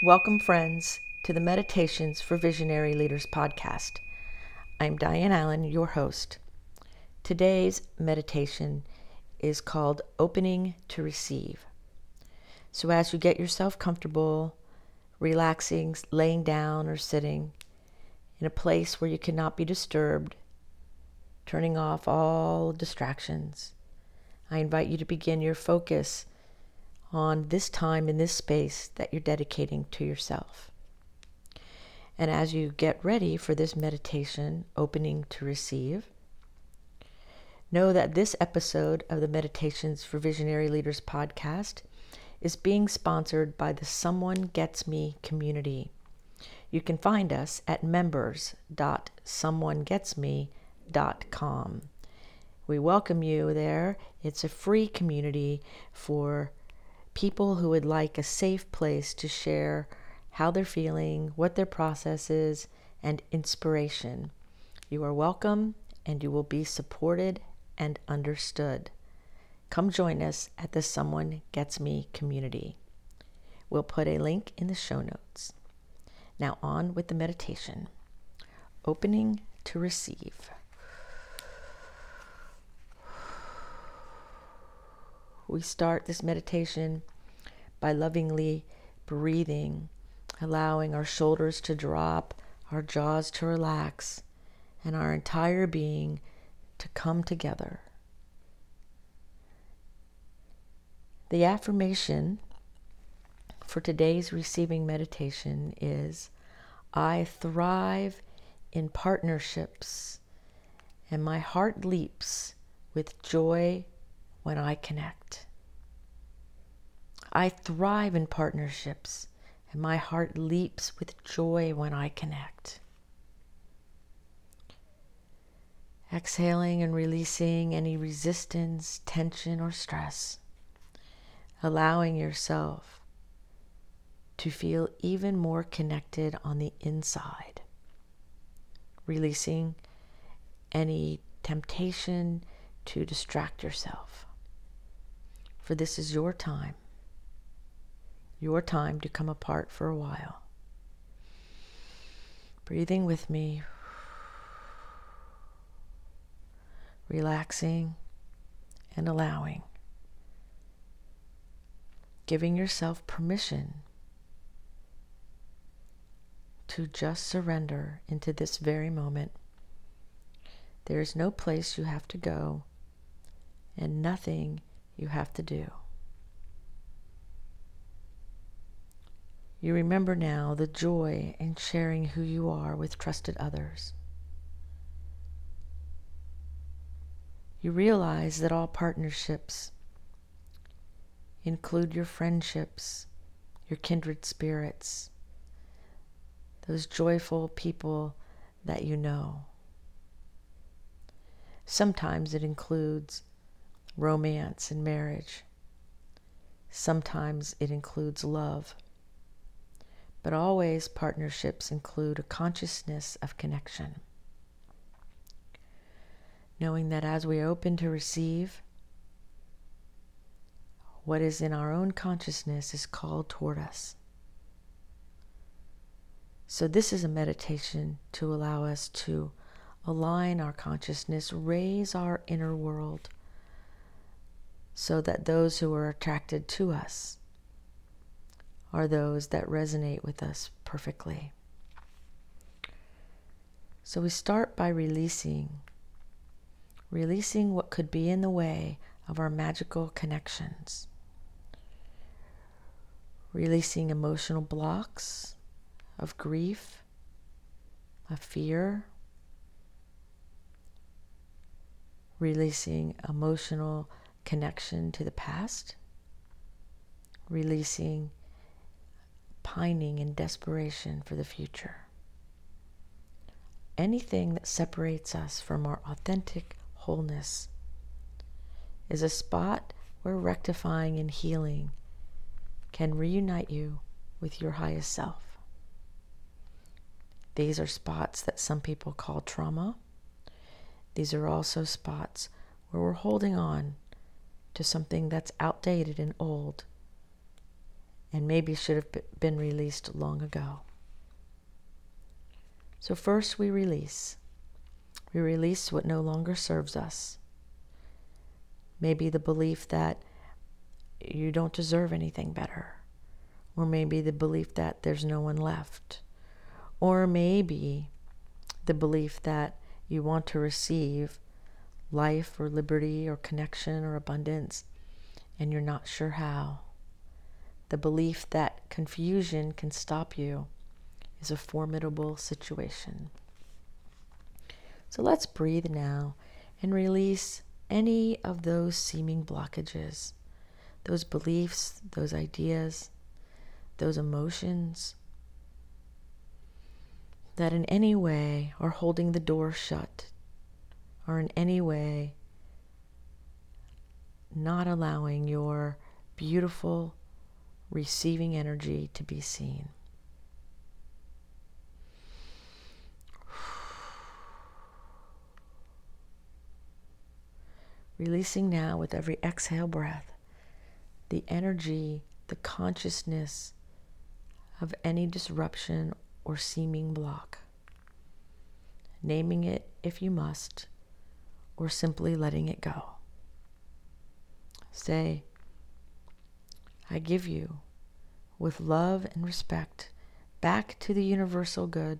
Welcome, friends, to the Meditations for Visionary Leaders podcast. I'm Diane Allen, your host. Today's meditation is called Opening to Receive. So, as you get yourself comfortable, relaxing, laying down, or sitting in a place where you cannot be disturbed, turning off all distractions, I invite you to begin your focus on this time in this space that you're dedicating to yourself. And as you get ready for this meditation, opening to receive, know that this episode of the Meditations for Visionary Leaders podcast is being sponsored by the Someone Gets Me community. You can find us at members.someonegetsme.com. We welcome you there. It's a free community for people who would like a safe place to share how they're feeling, what their process is, and inspiration. You are welcome and you will be supported and understood. Come join us at the Someone Gets Me community. We'll put a link in the show notes. Now, on with the meditation. Opening to receive. We start this meditation by lovingly breathing, allowing our shoulders to drop, our jaws to relax, and our entire being to come together. The affirmation for today's receiving meditation is I thrive in partnerships, and my heart leaps with joy when I connect. I thrive in partnerships, and my heart leaps with joy when I connect. Exhaling and releasing any resistance, tension, or stress. Allowing yourself to feel even more connected on the inside. Releasing any temptation to distract yourself for this is your time, your time to come apart for a while. Breathing with me, relaxing and allowing, giving yourself permission to just surrender into this very moment. There is no place you have to go and nothing you have to do. You remember now the joy in sharing who you are with trusted others. You realize that all partnerships include your friendships, your kindred spirits, those joyful people that you know. Sometimes it includes romance and marriage. Sometimes it includes love. But always partnerships include a consciousness of connection. Knowing that as we open to receive, what is in our own consciousness is called toward us. So, this is a meditation to allow us to align our consciousness, raise our inner world so that those who are attracted to us are those that resonate with us perfectly. So we start by releasing, releasing what could be in the way of our magical connections, releasing emotional blocks of grief, of fear, releasing emotional connection to the past, releasing pining and desperation for the future. Anything that separates us from our authentic wholeness is a spot where rectifying and healing can reunite you with your highest self. These are spots that some people call trauma. These are also spots where we're holding on to something that's outdated and old and maybe should have been released long ago. So, first we release. We release what no longer serves us. Maybe the belief that you don't deserve anything better, or maybe the belief that there's no one left, or maybe the belief that you want to receive life or liberty or connection or abundance and you're not sure how. The belief that confusion can stop you is a formidable situation. So let's breathe now and release any of those seeming blockages, those beliefs, those ideas, those emotions that in any way are holding the door shut or in any way not allowing your beautiful receiving energy to be seen. Releasing now with every exhale breath the energy, the consciousness of any disruption or seeming block. Naming it if you must, or simply letting it go. Say, I give you, with love and respect, back to the universal good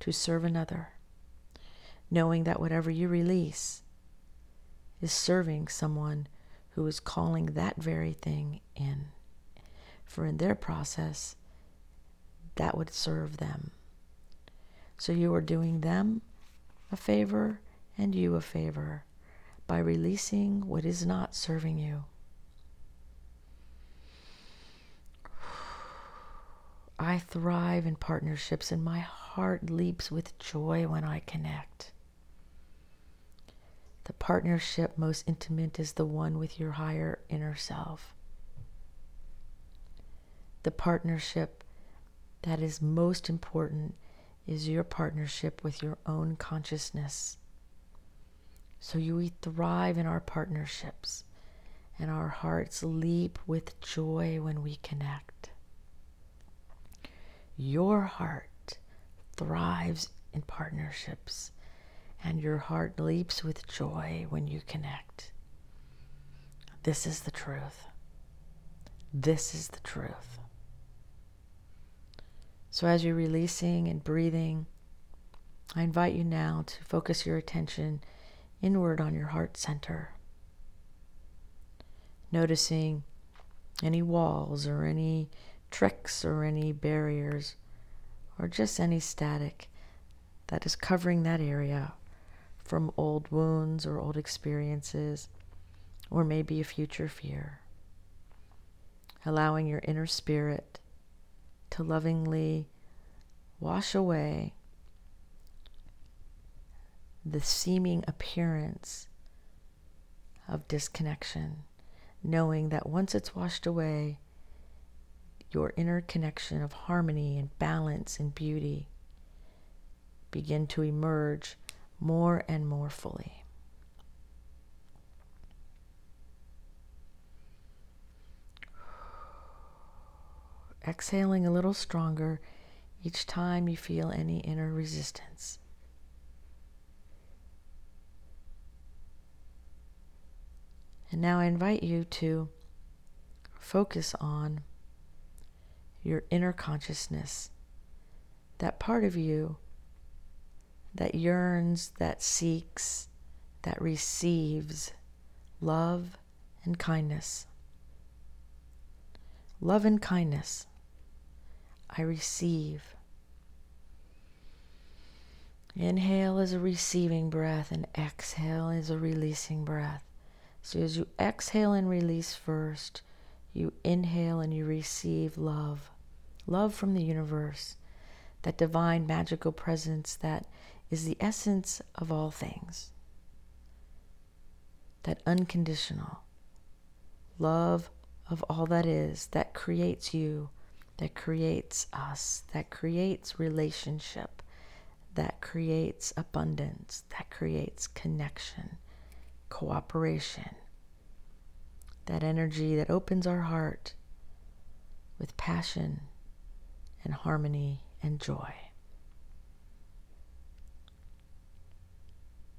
to serve another, knowing that whatever you release is serving someone who is calling that very thing in. For in their process, that would serve them. So you are doing them a favor and you a favor by releasing what is not serving you. I thrive in partnerships and my heart leaps with joy when I connect. The partnership most intimate is the one with your higher inner self. The partnership that is most important is your partnership with your own consciousness. So you we thrive in our partnerships, and our hearts leap with joy when we connect. Your heart thrives in partnerships and your heart leaps with joy when you connect. This is the truth. This is the truth. So, as you're releasing and breathing, I invite you now to focus your attention inward on your heart center, noticing any walls or any tricks or any barriers or just any static that is covering that area from old wounds or old experiences, or maybe a future fear. Allowing your inner spirit to lovingly wash away the seeming appearance of disconnection, knowing that once it's washed away, your inner connection of harmony and balance and beauty begin to emerge more and more fully. Exhaling a little stronger each time you feel any inner resistance. And now I invite you to focus on your inner consciousness, that part of you that yearns, that seeks, that receives love and kindness. Love and kindness. I receive. Inhale is a receiving breath, and exhale is a releasing breath. So as you exhale and release first, you inhale and you receive love. Love from the universe, that divine magical presence that is the essence of all things. That unconditional love of all that is, that creates you, that creates us, that creates relationship, that creates abundance, that creates connection, cooperation. That energy that opens our heart with passion and harmony and joy.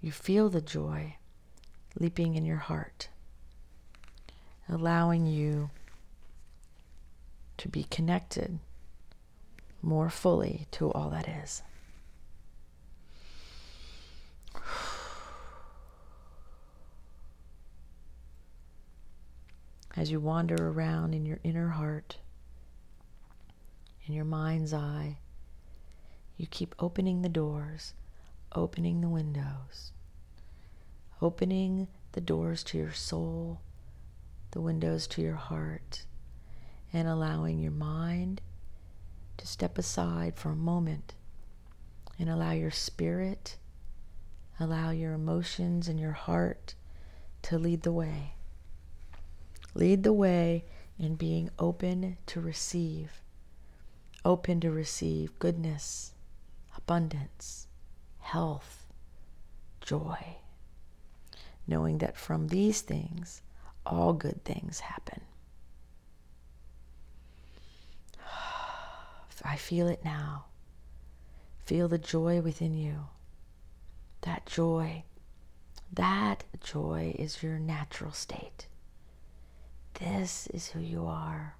You feel the joy leaping in your heart, allowing you to be connected more fully to all that is. As you wander around in your inner heart, in your mind's eye, you keep opening the doors, opening the windows, opening the doors to your soul, the windows to your heart, and allowing your mind to step aside for a moment and allow your spirit, allow your emotions and your heart to lead the way. Lead the way in being open to receive open to receive goodness, abundance, health, joy, knowing that from these things, all good things happen. I feel it now. Feel the joy within you. That joy, that joy is your natural state. This is who you are.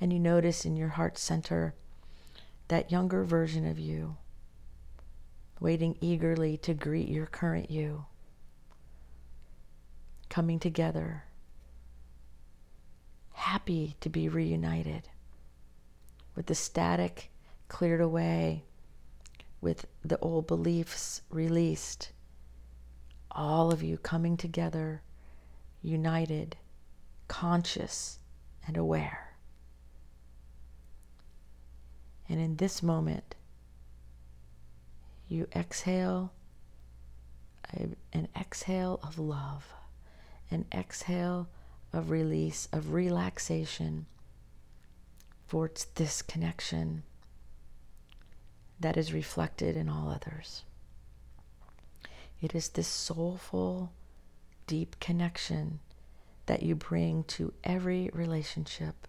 And you notice in your heart center that younger version of you waiting eagerly to greet your current you, coming together, happy to be reunited, with the static cleared away, with the old beliefs released, all of you coming together, united, conscious, and aware. And in this moment, you exhale an exhale of love, an exhale of release, of relaxation for it's this connection that is reflected in all others. It is this soulful, deep connection that you bring to every relationship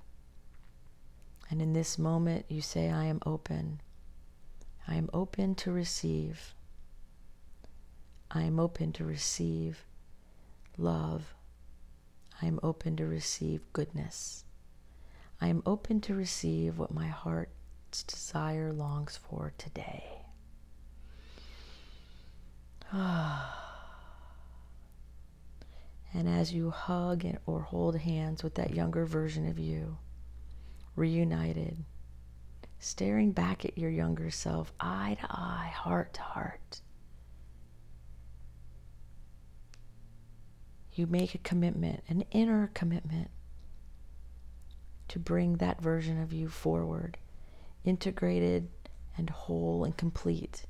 and in this moment, you say, I am open. I am open to receive. I am open to receive love. I am open to receive goodness. I am open to receive what my heart's desire longs for today. Ah. And as you hug or hold hands with that younger version of you, reunited, staring back at your younger self, eye to eye, heart to heart. You make a commitment, an inner commitment, to bring that version of you forward, integrated and whole and complete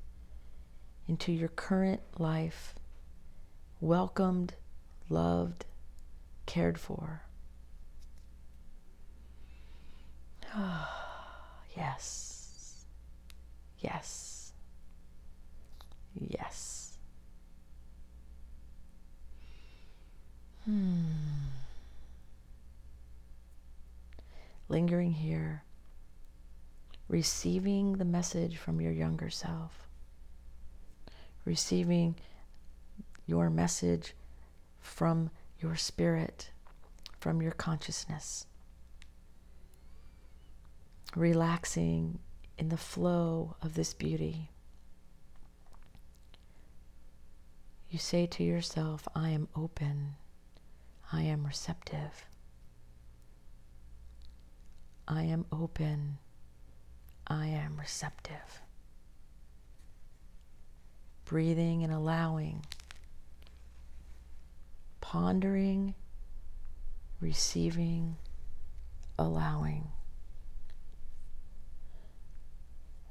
into your current life, welcomed, loved, cared for. Ah yes. Yes. Yes. Hmm. Lingering here, receiving the message from your younger self, receiving your message from your spirit, from your consciousness relaxing in the flow of this beauty. You say to yourself, I am open, I am receptive, I am open, I am receptive. Breathing and allowing, pondering, receiving, allowing.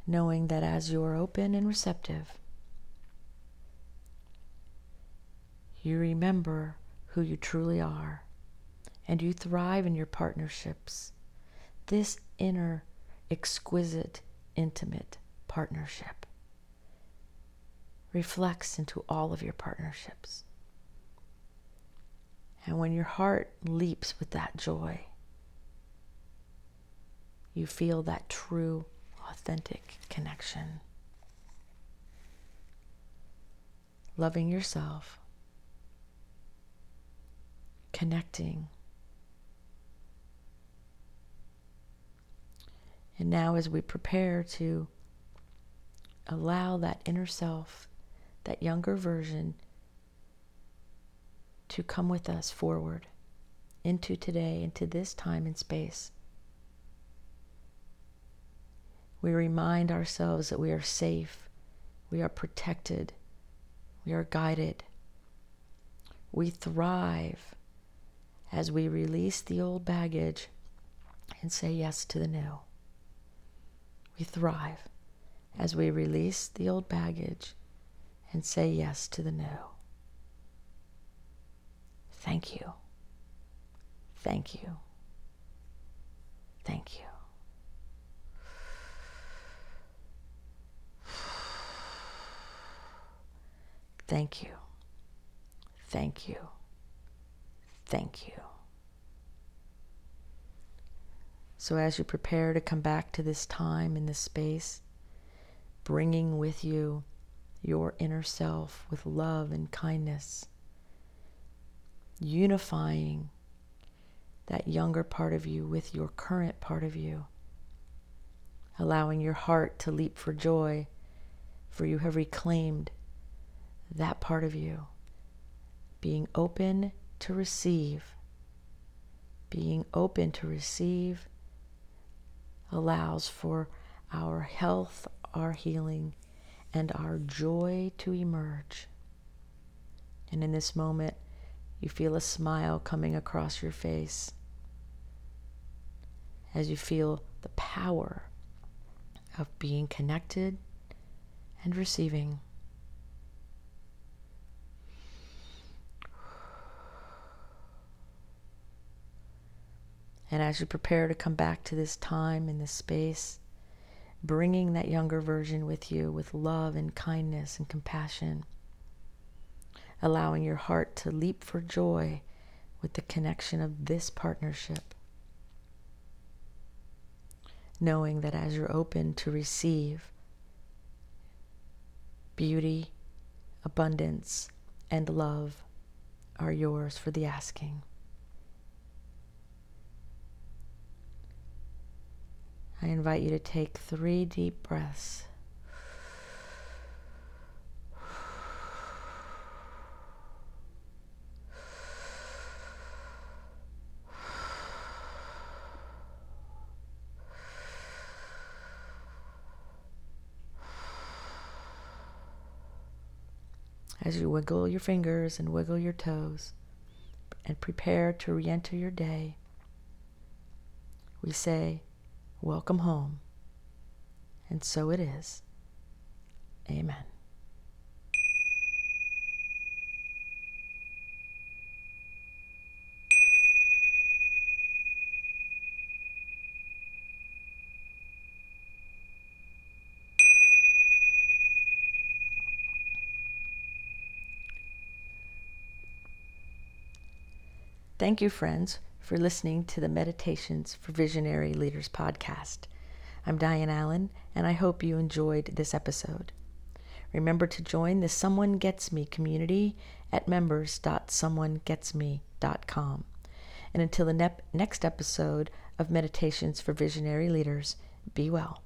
knowing that as you are open and receptive, you remember who you truly are and you thrive in your partnerships. This inner, exquisite, intimate partnership reflects into all of your partnerships. And when your heart leaps with that joy, you feel that true, authentic connection. Loving yourself, connecting. And now, as we prepare to allow that inner self, that younger version, to come with us forward into today, into this time and space. We remind ourselves that we are safe, we are protected, we are guided. We thrive as we release the old baggage and say yes to the new. We thrive as we release the old baggage and say yes to the new. Thank you. Thank you. Thank you. Thank you. Thank you. Thank you. So, as you prepare to come back to this time in this space, bringing with you your inner self with love and kindness, unifying that younger part of you with your current part of you, allowing your heart to leap for joy, for you have reclaimed that part of you, being open to receive, being open to receive allows for our health, our healing, and our joy to emerge. And in this moment, you feel a smile coming across your face as you feel the power of being connected and receiving. And as you prepare to come back to this time and this space, bringing that younger version with you with love and kindness and compassion, allowing your heart to leap for joy with the connection of this partnership. Knowing that as you're open to receive beauty, abundance, and love are yours for the asking. I invite you to take three deep breaths. As you wiggle your fingers and wiggle your toes and prepare to re enter your day, we say, Welcome home. And so it is. Amen. Thank you, friends, for listening to the Meditations for Visionary Leaders podcast. I'm Diane Allen, and I hope you enjoyed this episode. Remember to join the Someone Gets Me community at members.someonegetsme.com. And until the ne- next episode of Meditations for Visionary Leaders, be well.